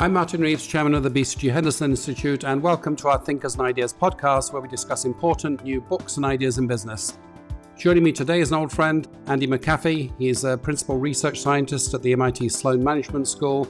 I'm Martin Reeves, chairman of the BCG Henderson Institute, and welcome to our Thinkers and Ideas podcast, where we discuss important new books and ideas in business. Joining me today is an old friend, Andy McAfee. He's a principal research scientist at the MIT Sloan Management School.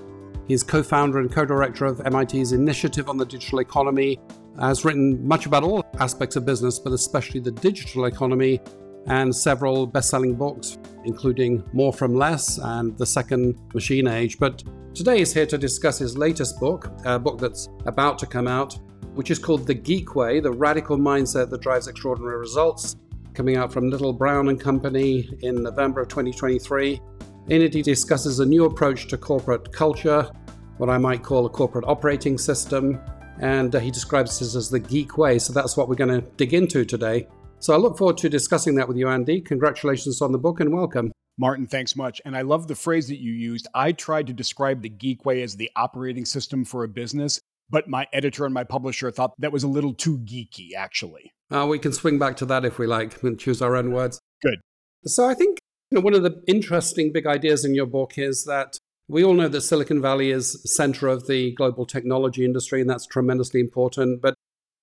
He's co founder and co director of MIT's Initiative on the Digital Economy, has written much about all aspects of business, but especially the digital economy, and several best selling books, including More from Less and The Second Machine Age. But Today he's here to discuss his latest book, a book that's about to come out, which is called The Geek Way The Radical Mindset That Drives Extraordinary Results, coming out from Little Brown and Company in November of 2023. In it, he discusses a new approach to corporate culture, what I might call a corporate operating system, and uh, he describes this as the geek way. So that's what we're going to dig into today. So I look forward to discussing that with you, Andy. Congratulations on the book and welcome. Martin, thanks much. And I love the phrase that you used. I tried to describe the Geek Way as the operating system for a business, but my editor and my publisher thought that was a little too geeky, actually. Uh, we can swing back to that if we like and choose our own words. Good. So I think you know, one of the interesting big ideas in your book is that we all know that Silicon Valley is center of the global technology industry, and that's tremendously important. But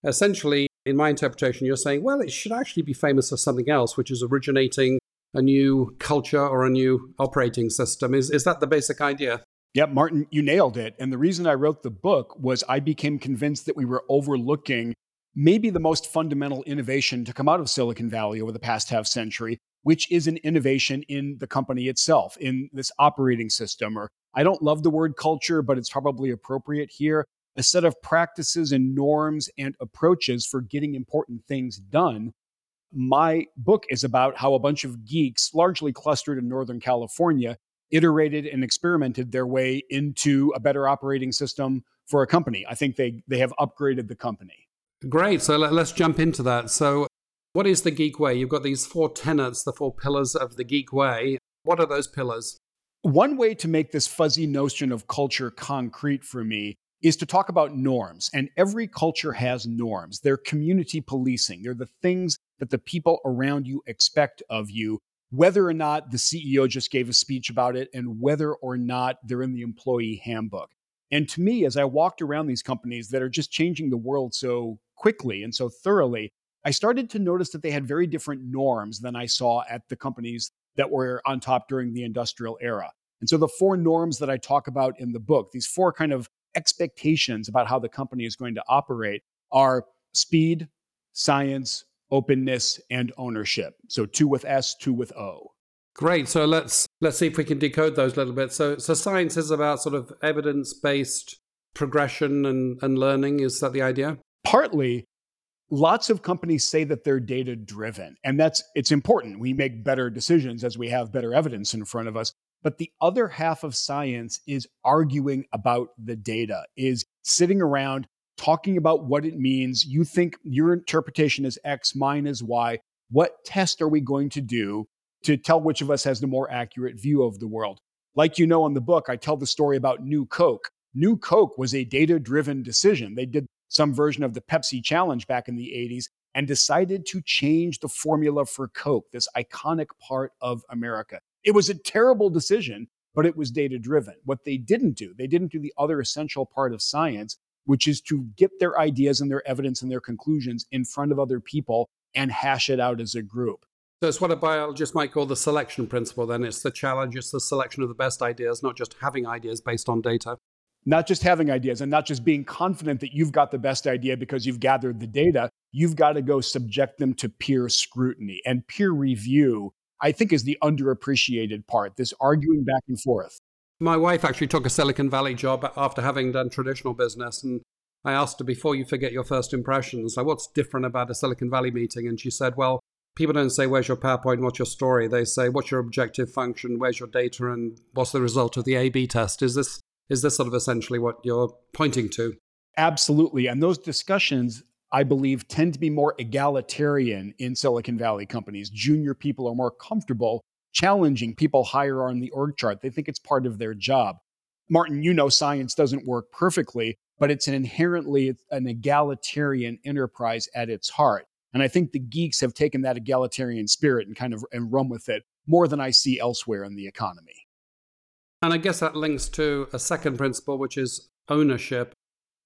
essentially, in my interpretation, you're saying, well, it should actually be famous for something else, which is originating a new culture or a new operating system. Is, is that the basic idea? Yeah, Martin, you nailed it. And the reason I wrote the book was I became convinced that we were overlooking maybe the most fundamental innovation to come out of Silicon Valley over the past half century, which is an innovation in the company itself, in this operating system. Or I don't love the word culture, but it's probably appropriate here. A set of practices and norms and approaches for getting important things done my book is about how a bunch of geeks, largely clustered in Northern California, iterated and experimented their way into a better operating system for a company. I think they, they have upgraded the company. Great. So let, us jump into that. So, what is the Geek Way? You've got these four tenets, the four pillars of the Geek Way. What are those pillars? One way to make this fuzzy notion of culture concrete for me is to talk about norms. And every culture has norms. They're community policing, they're the things that the people around you expect of you, whether or not the CEO just gave a speech about it and whether or not they're in the employee handbook. And to me, as I walked around these companies that are just changing the world so quickly and so thoroughly, I started to notice that they had very different norms than I saw at the companies that were on top during the industrial era. And so the four norms that I talk about in the book, these four kind of expectations about how the company is going to operate are speed, science, openness, and ownership. So two with S, two with O. Great. So let's let's see if we can decode those a little bit. So so science is about sort of evidence based progression and, and learning. Is that the idea? Partly. Lots of companies say that they're data driven, and that's it's important. We make better decisions as we have better evidence in front of us. But the other half of science is arguing about the data, is sitting around talking about what it means. You think your interpretation is X, mine is Y. What test are we going to do to tell which of us has the more accurate view of the world? Like you know in the book, I tell the story about New Coke. New Coke was a data driven decision. They did some version of the Pepsi challenge back in the 80s and decided to change the formula for Coke, this iconic part of America. It was a terrible decision, but it was data driven. What they didn't do, they didn't do the other essential part of science, which is to get their ideas and their evidence and their conclusions in front of other people and hash it out as a group. So it's what a biologist might call the selection principle, then. It's the challenge, it's the selection of the best ideas, not just having ideas based on data. Not just having ideas and not just being confident that you've got the best idea because you've gathered the data. You've got to go subject them to peer scrutiny and peer review I think is the underappreciated part, this arguing back and forth. My wife actually took a Silicon Valley job after having done traditional business. And I asked her before you forget your first impressions, like, what's different about a Silicon Valley meeting? And she said, well, people don't say, where's your PowerPoint? What's your story? They say, what's your objective function? Where's your data? And what's the result of the A B test? Is this, is this sort of essentially what you're pointing to? Absolutely. And those discussions I believe, tend to be more egalitarian in Silicon Valley companies. Junior people are more comfortable challenging people higher on the org chart. They think it's part of their job. Martin, you know science doesn't work perfectly, but it's an inherently an egalitarian enterprise at its heart. And I think the geeks have taken that egalitarian spirit and kind of and run with it more than I see elsewhere in the economy. And I guess that links to a second principle, which is ownership,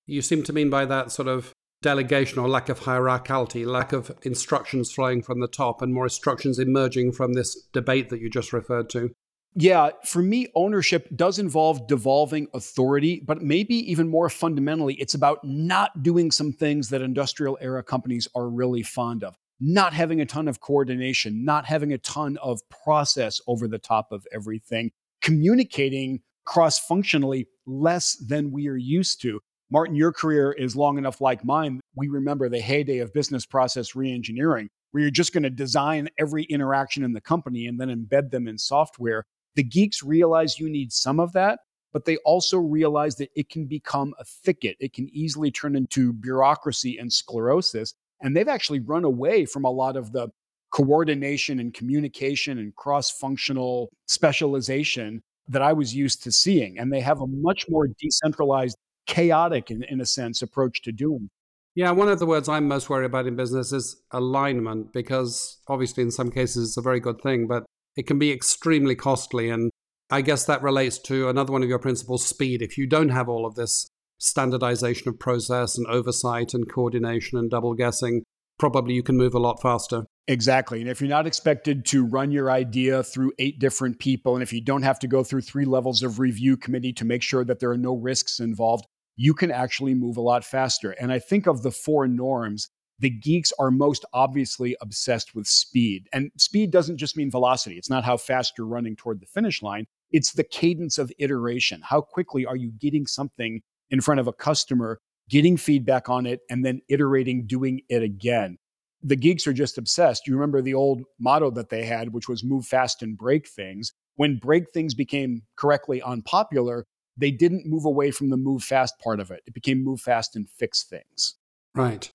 you seem to mean by that sort of delegation or lack of hierarchality, lack of instructions flowing from the top, and more instructions emerging from this debate that you just referred to. Yeah, for me, ownership does involve devolving authority, but maybe even more fundamentally, it's about not doing some things that industrial era companies are really fond of. Not having a ton of coordination, not having a ton of process over the top of everything, communicating cross functionally less than we are used to. Martin, your career is long enough like mine. We remember the heyday of business process reengineering, where you're just going to design every interaction in the company and then embed them in software. The geeks realize you need some of that, but they also realize that it can become a thicket. It can easily turn into bureaucracy and sclerosis. And they've actually run away from a lot of the coordination and communication and cross functional specialization that I was used to seeing. And they have a much more decentralized, chaotic, in, in a sense, approach to doing. Yeah, one of the words I'm most worried about in business is alignment, because obviously, in some cases, it's a very good thing, but it can be extremely costly. And I guess that relates to another one of your principles speed. If you don't have all of this standardization of process and oversight and coordination and double guessing, probably you can move a lot faster. Exactly. And if you're not expected to run your idea through eight different people, and if you don't have to go through three levels of review committee to make sure that there are no risks involved, you can actually move a lot faster. And I think of the four norms, the geeks are most obviously obsessed with speed. And speed doesn't just mean velocity, it's not how fast you're running toward the finish line, it's the cadence of iteration. How quickly are you getting something in front of a customer, getting feedback on it, and then iterating, doing it again? the geeks are just obsessed. You remember the old motto that they had, which was move fast and break things. When break things became correctly unpopular, they didn't move away from the move fast part of it. It became move fast and fix things. Right.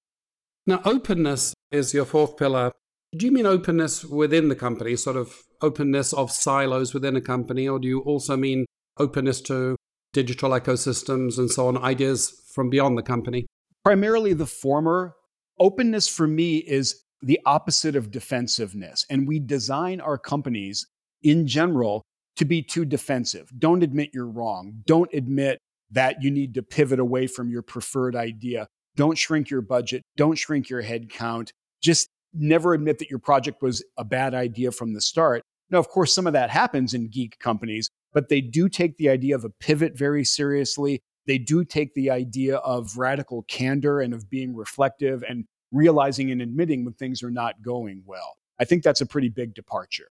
Now, openness is your fourth pillar. Do you mean openness within the company, sort of openness of silos within a company, or do you also mean openness to digital ecosystems and so on, ideas from beyond the company? Primarily the former openness for me is the opposite of defensiveness. And we design our companies in general to be too defensive. Don't admit you're wrong. Don't admit that you need to pivot away from your preferred idea. Don't shrink your budget. Don't shrink your head count. Just never admit that your project was a bad idea from the start. Now, of course, some of that happens in geek companies, but they do take the idea of a pivot very seriously they do take the idea of radical candor and of being reflective and realizing and admitting when things are not going well. I think that's a pretty big departure.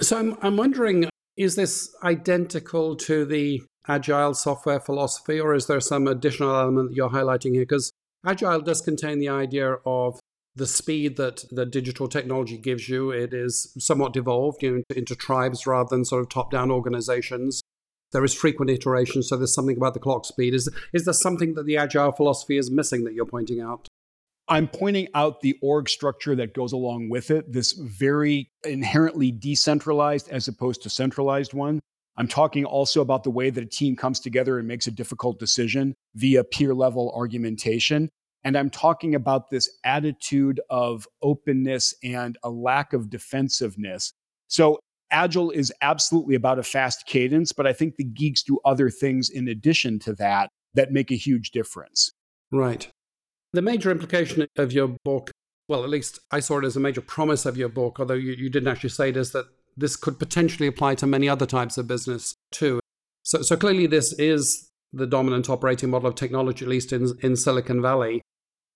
So I'm, I'm wondering is this identical to the agile software philosophy, or is there some additional element that you're highlighting here? Because agile does contain the idea of the speed that the digital technology gives you. It is somewhat devolved you know, into, tribes rather than sort of top down organizations. There is frequent iteration, so there's something about the clock speed. Is, is there something that the agile philosophy is missing that you're pointing out? I'm pointing out the org structure that goes along with it, this very inherently decentralized as opposed to centralized one. I'm talking also about the way that a team comes together and makes a difficult decision via peer level argumentation. And I'm talking about this attitude of openness and a lack of defensiveness. So Agile is absolutely about a fast cadence, but I think the geeks do other things in addition to that that make a huge difference. Right. The major implication of your book, well, at least I saw it as a major promise of your book, although you, you didn't actually say it, is that this could potentially apply to many other types of business too. So, so clearly, this is the dominant operating model of technology, at least in, in Silicon Valley.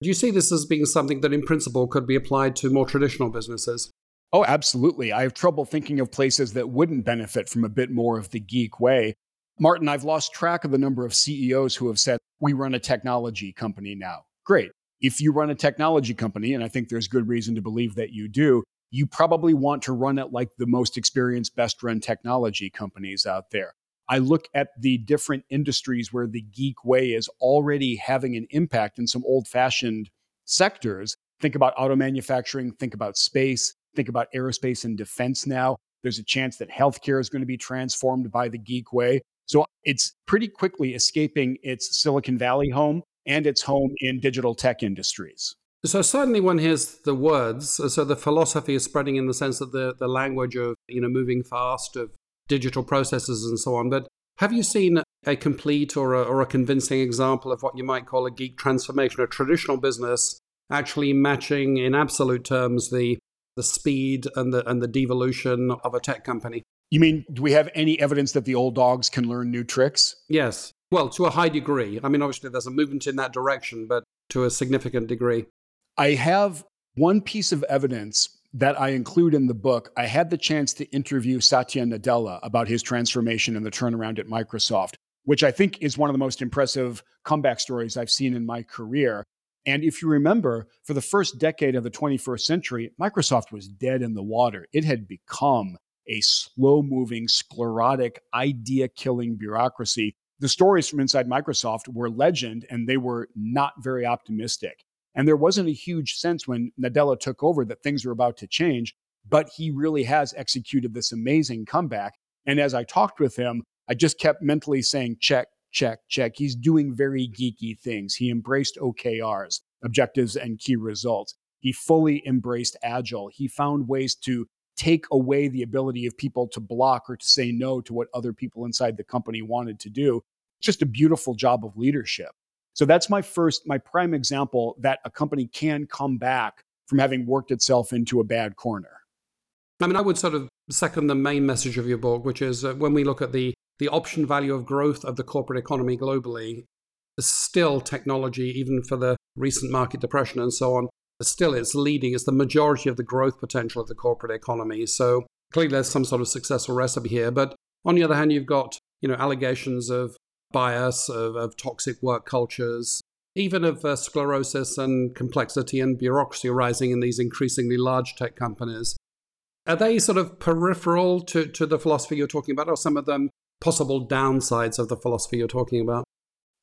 Do you see this as being something that, in principle, could be applied to more traditional businesses? Oh, absolutely. I have trouble thinking of places that wouldn't benefit from a bit more of the geek way. Martin, I've lost track of the number of CEOs who have said, We run a technology company now. Great. If you run a technology company, and I think there's good reason to believe that you do, you probably want to run it like the most experienced, best run technology companies out there. I look at the different industries where the geek way is already having an impact in some old fashioned sectors. Think about auto manufacturing, think about space, Think about aerospace and defense now. There's a chance that healthcare is going to be transformed by the geek way. So it's pretty quickly escaping its Silicon Valley home and its home in digital tech industries. So certainly one hears the words. So the philosophy is spreading in the sense that the, the language of you know moving fast, of digital processes and so on. But Have you seen a complete or a, or a convincing example of what you might call a geek transformation, a traditional business actually matching in absolute terms the the speed and the and the devolution of a tech company? You mean do we have any evidence that the old dogs can learn new tricks? Yes. Well, to a high degree. I mean, obviously there's a movement in that direction, but to a significant degree. I have one piece of evidence that I include in the book. I had the chance to interview Satya Nadella about his transformation and the turnaround at Microsoft, which I think is one of the most impressive comeback stories I've seen in my career. And if you remember, for the first decade of the 21st century, Microsoft was dead in the water. It had become a slow moving, sclerotic, idea killing bureaucracy. The stories from inside Microsoft were legend and they were not very optimistic. And there wasn't a huge sense when Nadella took over that things were about to change, but he really has executed this amazing comeback. And as I talked with him, I just kept mentally saying, check, check, check. He's doing very geeky things. He embraced OKRs, objectives and key results. He fully embraced Agile. He found ways to take away the ability of people to block or to say no to what other people inside the company wanted to do. Just a beautiful job of leadership. So that's my first, my prime example that a company can come back from having worked itself into a bad corner. I mean, I would sort of second the main message of your book, which is uh, when we look at the the option value of growth of the corporate economy globally, still technology, even for the recent market depression and so on, still it's leading. It's the majority of the growth potential of the corporate economy. So clearly, there's some sort of successful recipe here. But on the other hand, you've got you know allegations of bias, of, of toxic work cultures, even of uh, sclerosis and complexity and bureaucracy arising in these increasingly large tech companies. Are they sort of peripheral to, to the philosophy you're talking about, or some of them possible downsides of the philosophy you're talking about?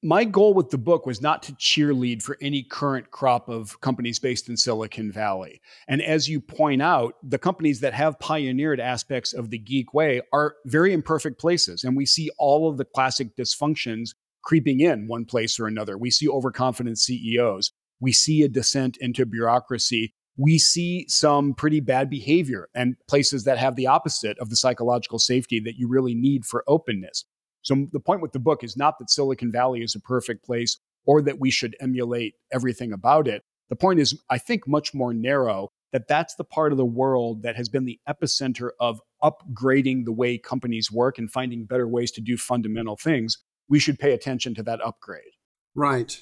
My goal with the book was not to cheerlead for any current crop of companies based in Silicon Valley. And as you point out, the companies that have pioneered aspects of the geek way are very imperfect places. And we see all of the classic dysfunctions creeping in one place or another. We see overconfident CEOs. We see a descent into bureaucracy. We see some pretty bad behavior and places that have the opposite of the psychological safety that you really need for openness. So the point with the book is not that Silicon Valley is a perfect place or that we should emulate everything about it. The point is, I think, much more narrow that that's the part of the world that has been the epicenter of upgrading the way companies work and finding better ways to do fundamental things. We should pay attention to that upgrade. Right.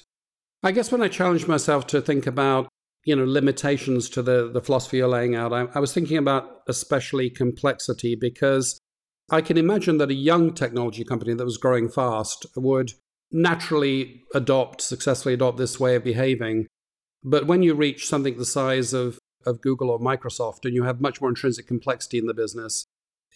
I guess when I challenged myself to think about you know limitations to the the philosophy you're laying out, I, I was thinking about especially complexity because I can imagine that a young technology company that was growing fast would naturally adopt, successfully adopt this way of behaving. But when you reach something the size of, of Google or Microsoft and you have much more intrinsic complexity in the business,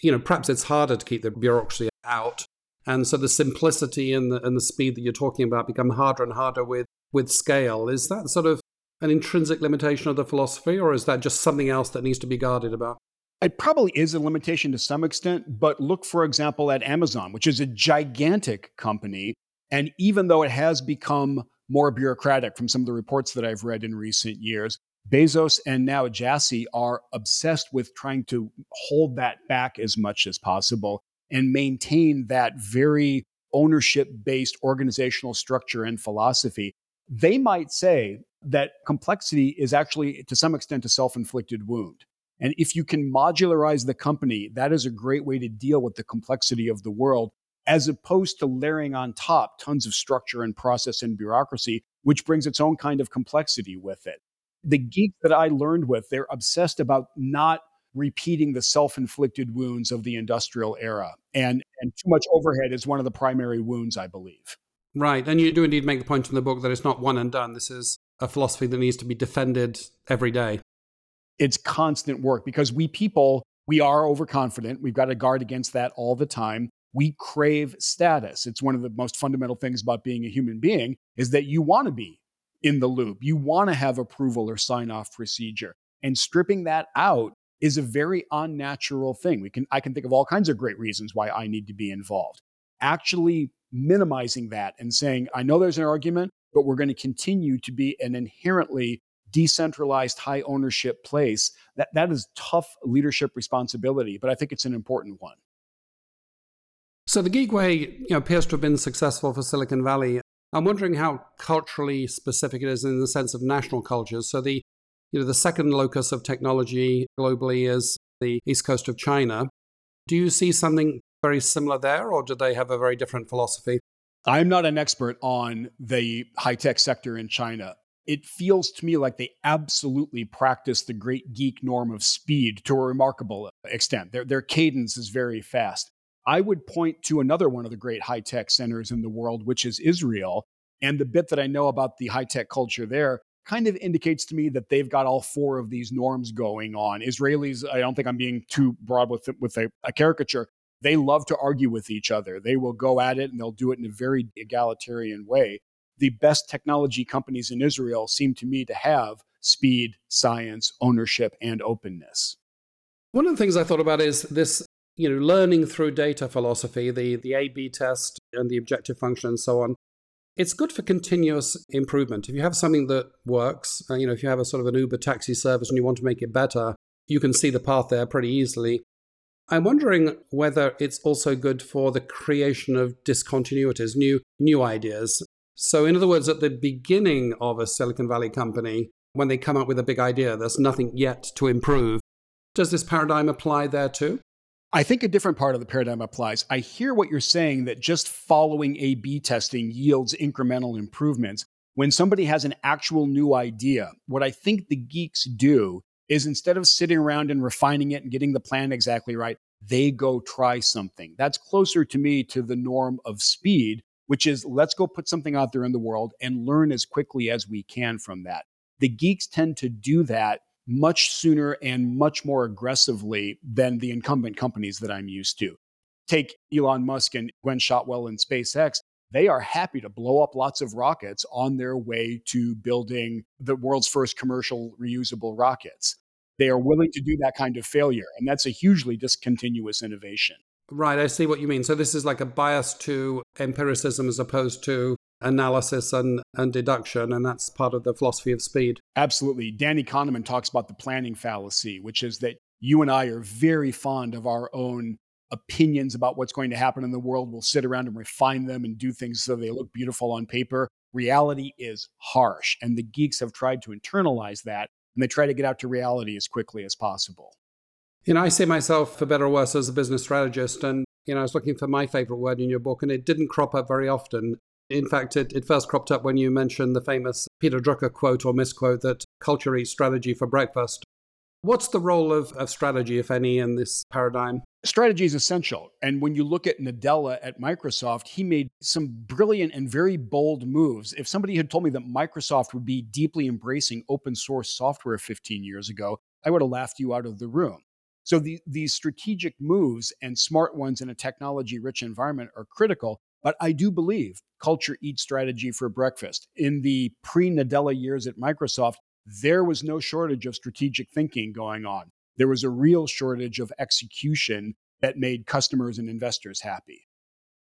you know, perhaps it's harder to keep the bureaucracy out. And so the simplicity and the, and the speed that you're talking about become harder and harder with, with scale. Is that sort of an intrinsic limitation of the philosophy, or is that just something else that needs to be guarded about? It probably is a limitation to some extent, but look, for example, at Amazon, which is a gigantic company. And even though it has become more bureaucratic from some of the reports that I've read in recent years, Bezos and now Jassy are obsessed with trying to hold that back as much as possible and maintain that very ownership based organizational structure and philosophy. They might say that complexity is actually, to some extent, a self inflicted wound. And if you can modularize the company, that is a great way to deal with the complexity of the world, as opposed to layering on top tons of structure and process and bureaucracy, which brings its own kind of complexity with it. The geeks that I learned with, they're obsessed about not repeating the self-inflicted wounds of the industrial era. And and too much overhead is one of the primary wounds, I believe. Right. And you do indeed make the point in the book that it's not one and done. This is a philosophy that needs to be defended every day it's constant work because we people, we are overconfident. We've got to guard against that all the time. We crave status. It's one of the most fundamental things about being a human being is that you want to be in the loop. You want to have approval or sign off procedure. And stripping that out is a very unnatural thing. We can I can think of all kinds of great reasons why I need to be involved. Actually minimizing that and saying, I know there's an argument, but we're going to continue to be an inherently decentralized high ownership place that that is tough leadership responsibility but i think it's an important one So the geek way you know, appears to have been successful for Silicon Valley. I'm wondering how culturally specific it is in the sense of national cultures. So the you know the second locus of technology globally is the east coast of China. Do you see something very similar there, or do they have a very different philosophy? I'm not an expert on the high tech sector in China. It feels to me like they absolutely practice the great geek norm of speed to a remarkable extent. Their, their cadence is very fast. I would point to another one of the great high tech centers in the world, which is Israel. And the bit that I know about the high tech culture there kind of indicates to me that they've got all four of these norms going on. Israelis, I don't think I'm being too broad with with a, a caricature. They love to argue with each other. They will go at it and they'll do it in a very egalitarian way. The best technology companies in Israel seem to me to have speed, science, ownership, and openness. One of the things I thought about is this, you know, learning through data philosophy, the the A/B test and the objective function and so on it's good for continuous improvement. If you have something that works, uh, you know, if you have a sort of an Uber taxi service and you want to make it better, you can see the path there pretty easily. I'm wondering whether it's also good for the creation of discontinuities, new new ideas. So, in other words, at the beginning of a Silicon Valley company, when they come up with a big idea, there's nothing yet to improve. Does this paradigm apply there too? I think a different part of the paradigm applies. I hear what you're saying that just following A B testing yields incremental improvements. When somebody has an actual new idea, what I think the geeks do is instead of sitting around and refining it and getting the plan exactly right, they go try something. That's closer to me to the norm of speed, which is let's go put something out there in the world and learn as quickly as we can from that. The geeks tend to do that much sooner and much more aggressively than the incumbent companies that I'm used to. Take Elon Musk and Gwynne Shotwell and SpaceX. They are happy to blow up lots of rockets on their way to building the world's first commercial reusable rockets. They are willing to do that kind of failure. And that's a hugely discontinuous innovation. Right, I see what you mean. So this is like a bias to empiricism as opposed to analysis and, and deduction, and that's part of the philosophy of speed. Absolutely. Danny Kahneman talks about the planning fallacy, which is that you and I are very fond of our own opinions about what's going to happen in the world. We'll sit around and refine them and do things so they look beautiful on paper. Reality is harsh, and the geeks have tried to internalize that, and they try to get out to reality as quickly as possible. You know, I see myself, for better or worse, as a business strategist, and you know, I was looking for my favorite word in your book, and it didn't crop up very often. In fact, it, it first cropped up when you mentioned the famous Peter Drucker quote or misquote that culture eats strategy for breakfast. What's the role of, of strategy, if any, in this paradigm? Strategy is essential. And when you look at Nadella at Microsoft, he made some brilliant and very bold moves. If somebody had told me that Microsoft would be deeply embracing open source software 15 years ago, I would have laughed you out of the room. So the, these strategic moves and smart ones in a technology rich environment are critical. But I do believe culture eats strategy for breakfast. In the pre Nadella years at Microsoft, there was no shortage of strategic thinking going on. There was a real shortage of execution that made customers and investors happy.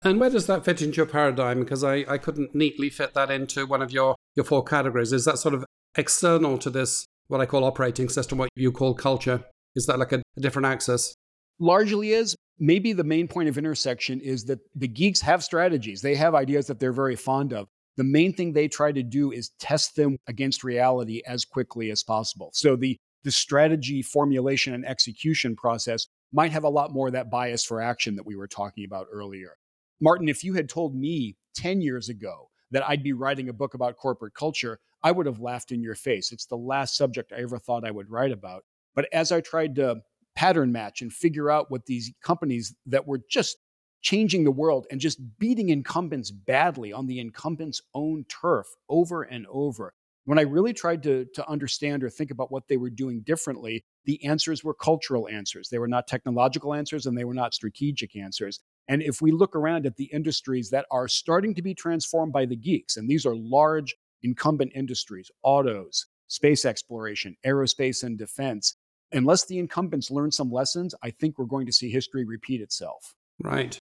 And where does that fit into your paradigm? Because I, I couldn't neatly fit that into one of your, your four categories. Is that sort of external to this, what I call operating system, what you call culture? Is that like a, different axis? Largely is, maybe the main point of intersection is that the geeks have strategies. They have ideas that they're very fond of. The main thing they try to do is test them against reality as quickly as possible. So the the strategy formulation and execution process might have a lot more of that bias for action that we were talking about earlier. Martin, if you had told me 10 years ago that I'd be writing a book about corporate culture, I would have laughed in your face. It's the last subject I ever thought I would write about. But as I tried to pattern match and figure out what these companies that were just changing the world and just beating incumbents badly on the incumbents' own turf over and over. When I really tried to, to understand or think about what they were doing differently, the answers were cultural answers. They were not technological answers and they were not strategic answers. And if we look around at the industries that are starting to be transformed by the geeks, and these are large incumbent industries, autos, space exploration, aerospace and defense, unless the incumbents learn some lessons, I think we're going to see history repeat itself. Right.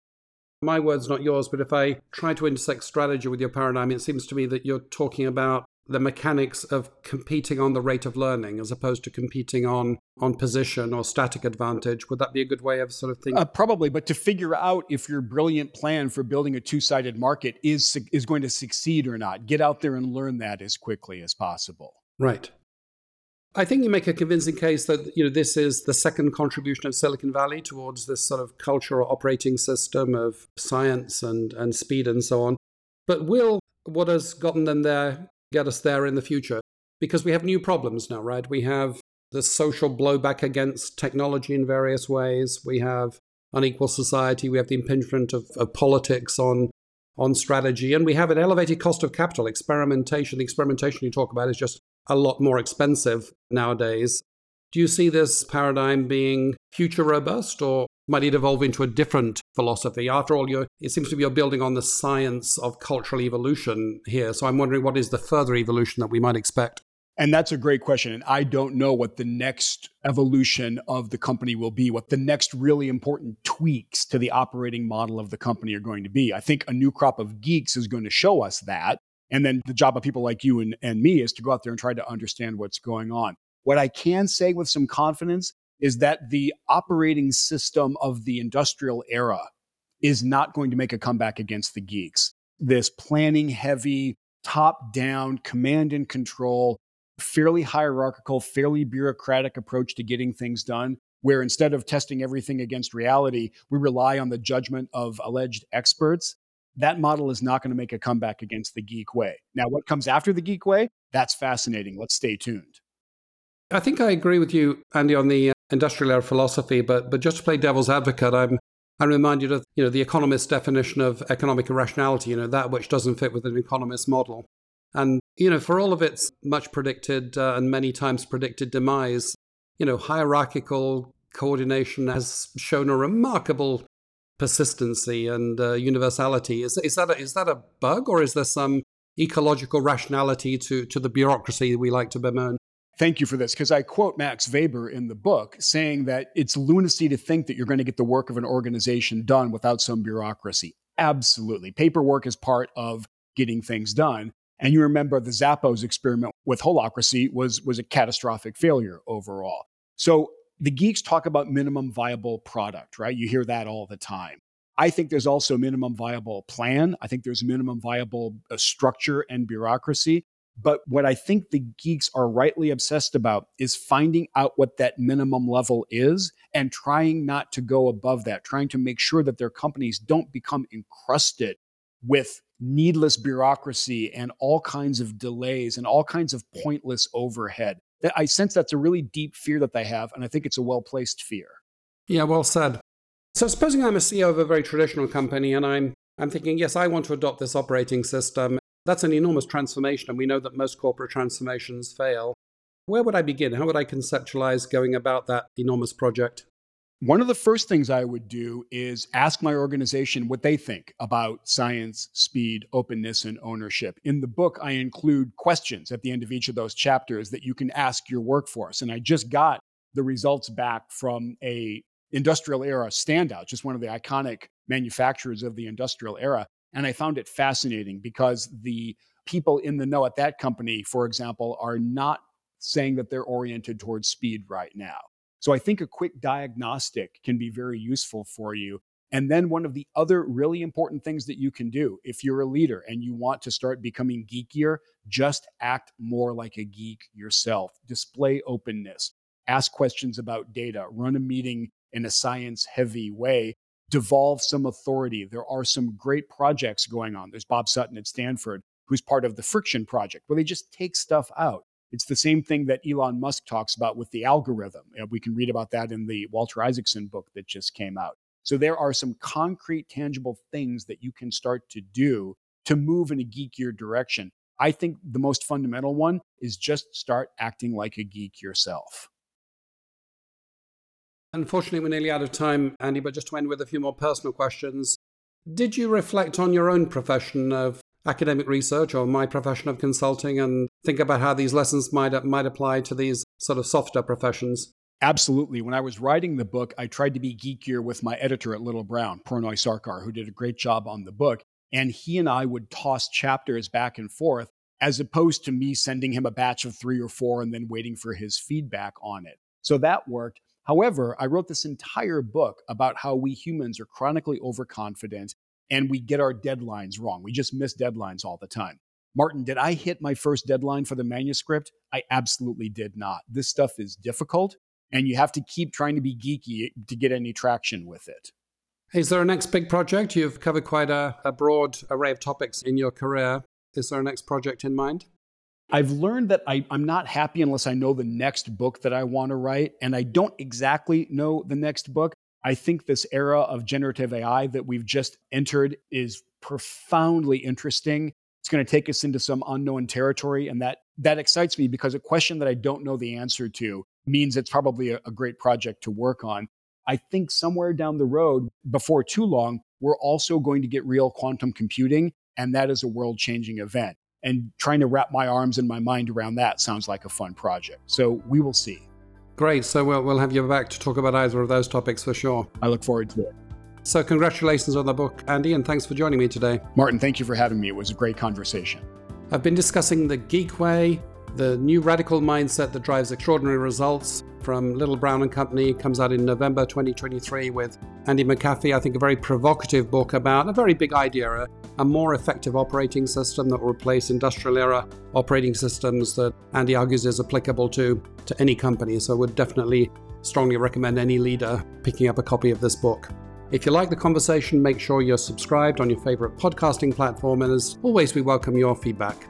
My words, not yours, but if I try to intersect strategy with your paradigm, it seems to me that you're talking about the mechanics of competing on the rate of learning as opposed to competing on on position or static advantage would that be a good way of sort of thinking uh, probably but to figure out if your brilliant plan for building a two-sided market is is going to succeed or not get out there and learn that as quickly as possible right I think you make a convincing case that you know this is the second contribution of Silicon Valley towards this sort of cultural operating system of science and, and speed and so on. But will what has gotten them there get us there in the future? Because we have new problems now, right? We have the social blowback against technology in various ways. We have unequal society. We have the impingement of, of politics on on strategy, and we have an elevated cost of capital. Experimentation. The experimentation you talk about is just a lot more expensive nowadays. Do you see this paradigm being future robust, or might it evolve into a different philosophy? After all, it seems to be you're building on the science of cultural evolution here. So I'm wondering what is the further evolution that we might expect? And that's a great question. And I don't know what the next evolution of the company will be, what the next really important tweaks to the operating model of the company are going to be. I think a new crop of geeks is going to show us that. And then the job of people like you and, and me is to go out there and try to understand what's going on. What I can say with some confidence is that the operating system of the industrial era is not going to make a comeback against the geeks. This planning heavy, top down, command and control, fairly hierarchical, fairly bureaucratic approach to getting things done, where instead of testing everything against reality, we rely on the judgment of alleged experts. That model is not going to make a comeback against the geek way. Now, what comes after the geek way? That's fascinating. Let's stay tuned. I think I agree with you, Andy, on the uh, industrial era philosophy, but but just to play devil's advocate, I'm I'm reminded of you know the economist's definition of economic irrationality, you know that which doesn't fit with an economist model, and you know for all of its much predicted uh, and many times predicted demise, you know hierarchical coordination has shown a remarkable persistency and uh, universality. Is is that a, is that a bug or is there some ecological rationality to to the bureaucracy we like to bemoan? Thank you for this because I quote Max Weber in the book saying that it's lunacy to think that you're going to get the work of an organization done without some bureaucracy. Absolutely. Paperwork is part of getting things done. And you remember the Zappos experiment with holacracy was, was a catastrophic failure overall. So the geeks talk about minimum viable product, right? You hear that all the time. I think there's also minimum viable plan. I think there's minimum viable uh, structure and bureaucracy. But what I think the geeks are rightly obsessed about is finding out what that minimum level is and trying not to go above that, trying to make sure that their companies don't become encrusted with needless bureaucracy and all kinds of delays and all kinds of pointless overhead. I sense that's a really deep fear that they have, and I think it's a well placed fear. Yeah, well said. So, supposing I'm a CEO of a very traditional company and I'm I'm thinking, yes, I want to adopt this operating system that's an enormous transformation, and we know that most corporate transformations fail. Where would I begin? How would I conceptualize going about that enormous project? One of the first things I would do is ask my organization what they think about science, speed, openness, and ownership. In the book, I include questions at the end of each of those chapters that you can ask your workforce. And I just got the results back from a industrial era standout, just one of the iconic manufacturers of the industrial era. And I found it fascinating because the people in the know at that company, for example, are not saying that they're oriented towards speed right now. So I think a quick diagnostic can be very useful for you. And then one of the other really important things that you can do if you're a leader and you want to start becoming geekier, just act more like a geek yourself. Display openness, ask questions about data, run a meeting in a science heavy way devolve some authority. There are some great projects going on. There's Bob Sutton at Stanford, who's part of the Friction Project, where they just take stuff out. It's the same thing that Elon Musk talks about with the algorithm. We can read about that in the Walter Isaacson book that just came out. So there are some concrete, tangible things that you can start to do to move in a geekier direction. I think the most fundamental one is just start acting like a geek yourself. Unfortunately, we're nearly out of time, Andy, but just to end with a few more personal questions. Did you reflect on your own profession of academic research or my profession of consulting and think about how these lessons might, might apply to these sort of softer professions? Absolutely. When I was writing the book, I tried to be geekier with my editor at Little Brown, Pronoy Sarkar, who did a great job on the book. And he and I would toss chapters back and forth as opposed to me sending him a batch of three or four and then waiting for his feedback on it. So that worked. However, I wrote this entire book about how we humans are chronically overconfident and we get our deadlines wrong. We just miss deadlines all the time. Martin, did I hit my first deadline for the manuscript? I absolutely did not. This stuff is difficult, and you have to keep trying to be geeky to get any traction with it. Is there a next big project? You've covered quite a, a broad array of topics in your career. Is there a next project in mind? I've learned that I, am not happy unless I know the next book that I want to write. And I don't exactly know the next book. I think this era of generative AI that we've just entered is profoundly interesting. It's going to take us into some unknown territory. And that, that excites me because a question that I don't know the answer to means it's probably a, a great project to work on. I think somewhere down the road, before too long, we're also going to get real quantum computing. And that is a world changing event and trying to wrap my arms and my mind around that sounds like a fun project. So we will see. Great. So we'll, we'll have you back to talk about either of those topics for sure. I look forward to it. So, congratulations on the book, Andy, and thanks for joining me today. Martin, thank you for having me. It was a great conversation. I've been discussing the Geek Way, the new radical mindset that drives extraordinary results, from Little Brown and Company comes out in November 2023 with Andy McAfee. I think a very provocative book about a very big idea a, a more effective operating system that will replace industrial era operating systems that Andy argues is applicable to, to any company. So, would definitely strongly recommend any leader picking up a copy of this book. If you like the conversation, make sure you're subscribed on your favorite podcasting platform. And as always, we welcome your feedback.